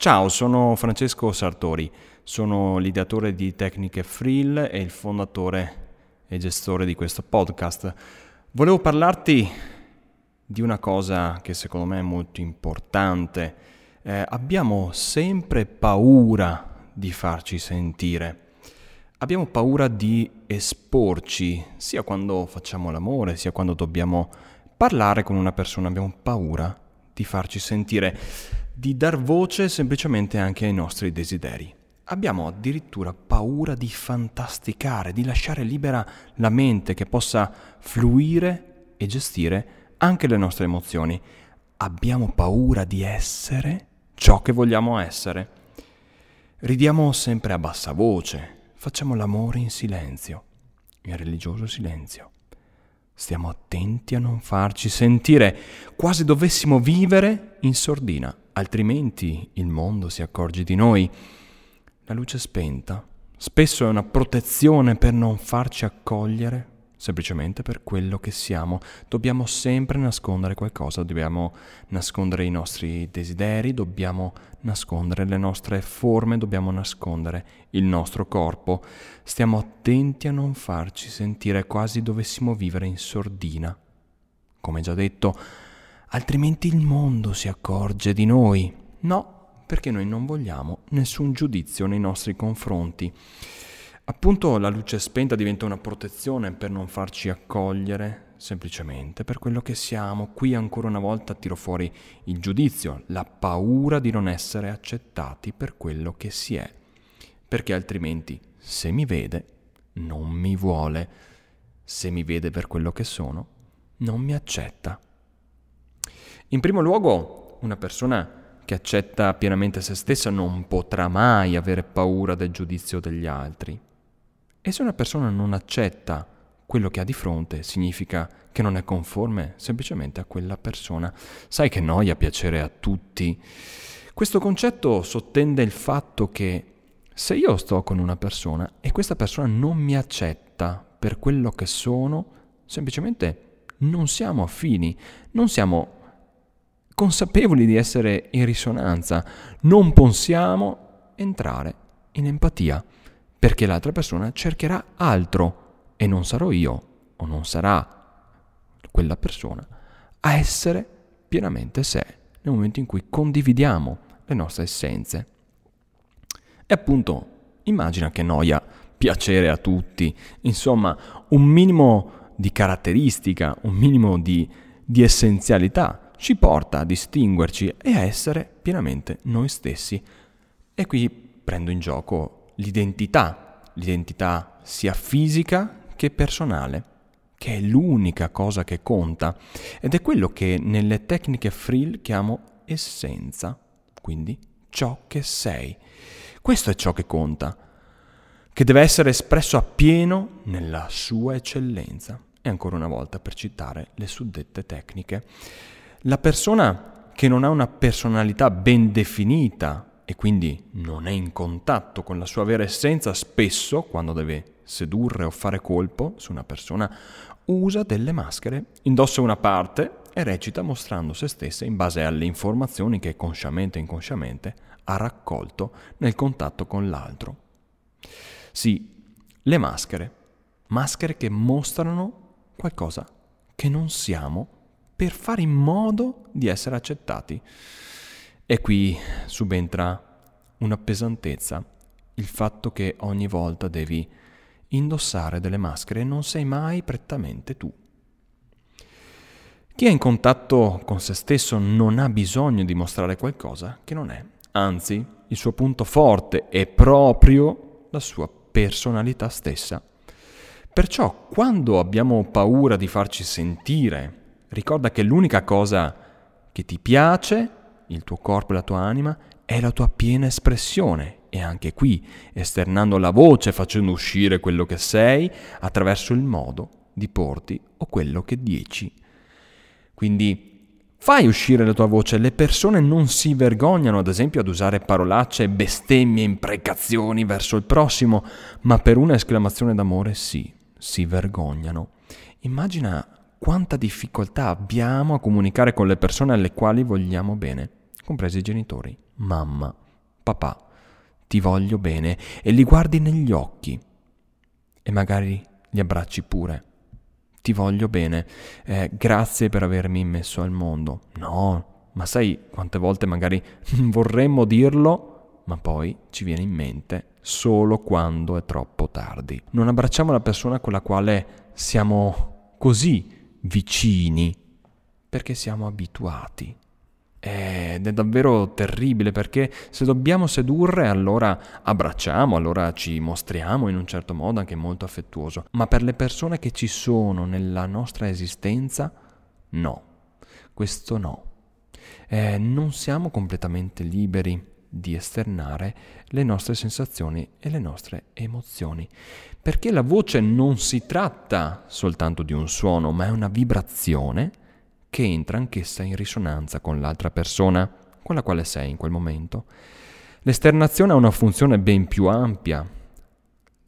Ciao, sono Francesco Sartori. Sono l'ideatore di Tecniche Frill e il fondatore e gestore di questo podcast. Volevo parlarti di una cosa che secondo me è molto importante. Eh, abbiamo sempre paura di farci sentire. Abbiamo paura di esporci, sia quando facciamo l'amore, sia quando dobbiamo parlare con una persona. Abbiamo paura di farci sentire, di dar voce semplicemente anche ai nostri desideri. Abbiamo addirittura paura di fantasticare, di lasciare libera la mente che possa fluire e gestire anche le nostre emozioni. Abbiamo paura di essere ciò che vogliamo essere. Ridiamo sempre a bassa voce, facciamo l'amore in silenzio, in religioso silenzio. Stiamo attenti a non farci sentire, quasi dovessimo vivere in sordina, altrimenti il mondo si accorge di noi. La luce spenta spesso è una protezione per non farci accogliere semplicemente per quello che siamo. Dobbiamo sempre nascondere qualcosa, dobbiamo nascondere i nostri desideri, dobbiamo nascondere le nostre forme, dobbiamo nascondere il nostro corpo. Stiamo attenti a non farci sentire quasi dovessimo vivere in sordina. Come già detto, altrimenti il mondo si accorge di noi. No, perché noi non vogliamo nessun giudizio nei nostri confronti. Appunto la luce spenta diventa una protezione per non farci accogliere semplicemente per quello che siamo. Qui ancora una volta tiro fuori il giudizio, la paura di non essere accettati per quello che si è. Perché altrimenti se mi vede non mi vuole, se mi vede per quello che sono non mi accetta. In primo luogo, una persona che accetta pienamente se stessa non potrà mai avere paura del giudizio degli altri e se una persona non accetta quello che ha di fronte, significa che non è conforme semplicemente a quella persona. Sai che noia piacere a tutti. Questo concetto sottende il fatto che se io sto con una persona e questa persona non mi accetta per quello che sono, semplicemente non siamo affini, non siamo consapevoli di essere in risonanza, non possiamo entrare in empatia perché l'altra persona cercherà altro e non sarò io o non sarà quella persona a essere pienamente sé nel momento in cui condividiamo le nostre essenze. E appunto, immagina che noia piacere a tutti, insomma, un minimo di caratteristica, un minimo di, di essenzialità ci porta a distinguerci e a essere pienamente noi stessi. E qui prendo in gioco l'identità, l'identità sia fisica che personale, che è l'unica cosa che conta ed è quello che nelle tecniche frill chiamo essenza, quindi ciò che sei. Questo è ciò che conta, che deve essere espresso appieno nella sua eccellenza. E ancora una volta per citare le suddette tecniche. La persona che non ha una personalità ben definita e quindi non è in contatto con la sua vera essenza, spesso, quando deve sedurre o fare colpo su una persona, usa delle maschere, indossa una parte e recita mostrando se stessa in base alle informazioni che consciamente e inconsciamente ha raccolto nel contatto con l'altro. Sì, le maschere, maschere che mostrano qualcosa che non siamo per fare in modo di essere accettati. E qui subentra una pesantezza, il fatto che ogni volta devi indossare delle maschere e non sei mai prettamente tu. Chi è in contatto con se stesso non ha bisogno di mostrare qualcosa che non è, anzi il suo punto forte è proprio la sua personalità stessa. Perciò quando abbiamo paura di farci sentire, ricorda che l'unica cosa che ti piace il tuo corpo e la tua anima è la tua piena espressione e anche qui esternando la voce, facendo uscire quello che sei attraverso il modo di porti o quello che dici. Quindi fai uscire la tua voce, le persone non si vergognano ad esempio ad usare parolacce, bestemmie, imprecazioni verso il prossimo, ma per una esclamazione d'amore sì, si vergognano. Immagina quanta difficoltà abbiamo a comunicare con le persone alle quali vogliamo bene, compresi i genitori, mamma, papà. Ti voglio bene e li guardi negli occhi e magari li abbracci pure. Ti voglio bene, eh, grazie per avermi messo al mondo. No, ma sai quante volte magari vorremmo dirlo, ma poi ci viene in mente solo quando è troppo tardi. Non abbracciamo la persona con la quale siamo così vicini perché siamo abituati. Ed è davvero terribile perché se dobbiamo sedurre allora abbracciamo, allora ci mostriamo in un certo modo anche molto affettuoso, ma per le persone che ci sono nella nostra esistenza no, questo no. Eh, non siamo completamente liberi di esternare le nostre sensazioni e le nostre emozioni. Perché la voce non si tratta soltanto di un suono, ma è una vibrazione che entra anch'essa in risonanza con l'altra persona con la quale sei in quel momento. L'esternazione ha una funzione ben più ampia.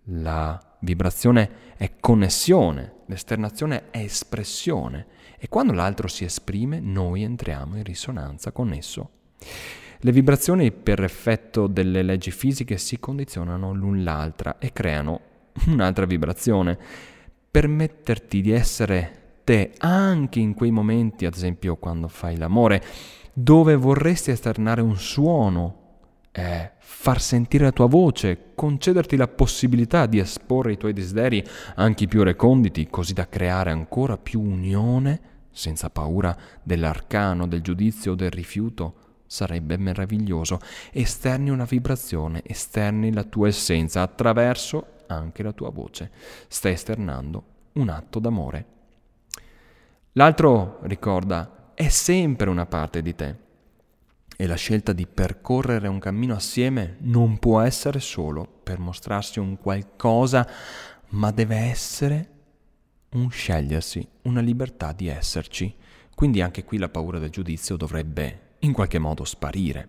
La vibrazione è connessione, l'esternazione è espressione e quando l'altro si esprime noi entriamo in risonanza con esso. Le vibrazioni per effetto delle leggi fisiche si condizionano l'un l'altra e creano un'altra vibrazione. Permetterti di essere te anche in quei momenti, ad esempio quando fai l'amore, dove vorresti esternare un suono, è far sentire la tua voce, concederti la possibilità di esporre i tuoi desideri anche i più reconditi, così da creare ancora più unione, senza paura dell'arcano, del giudizio o del rifiuto Sarebbe meraviglioso. Esterni una vibrazione, esterni la tua essenza attraverso anche la tua voce. Stai esternando un atto d'amore. L'altro, ricorda, è sempre una parte di te. E la scelta di percorrere un cammino assieme non può essere solo per mostrarsi un qualcosa, ma deve essere un scegliersi, una libertà di esserci. Quindi anche qui la paura del giudizio dovrebbe in qualche modo sparire.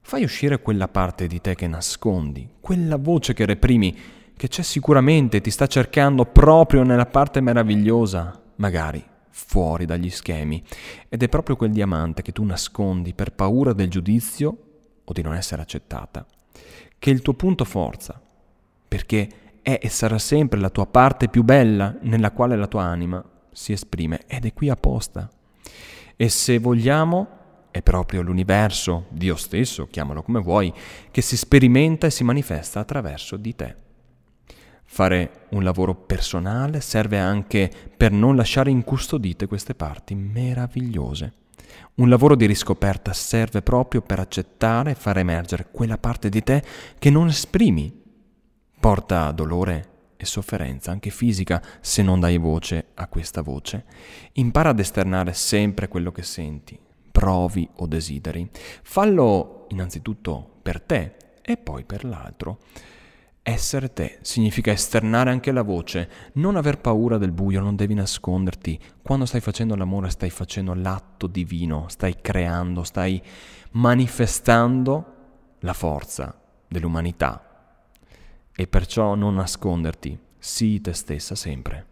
Fai uscire quella parte di te che nascondi, quella voce che reprimi, che c'è sicuramente, ti sta cercando proprio nella parte meravigliosa, magari fuori dagli schemi, ed è proprio quel diamante che tu nascondi per paura del giudizio o di non essere accettata, che è il tuo punto forza, perché è e sarà sempre la tua parte più bella nella quale la tua anima si esprime ed è qui apposta. E se vogliamo, è proprio l'universo, Dio stesso, chiamalo come vuoi, che si sperimenta e si manifesta attraverso di te. Fare un lavoro personale serve anche per non lasciare incustodite queste parti meravigliose. Un lavoro di riscoperta serve proprio per accettare e far emergere quella parte di te che non esprimi. Porta dolore e sofferenza, anche fisica, se non dai voce a questa voce. Impara ad esternare sempre quello che senti, provi o desideri. Fallo innanzitutto per te e poi per l'altro. Essere te significa esternare anche la voce, non aver paura del buio, non devi nasconderti. Quando stai facendo l'amore stai facendo l'atto divino, stai creando, stai manifestando la forza dell'umanità. E perciò non nasconderti, sii te stessa sempre.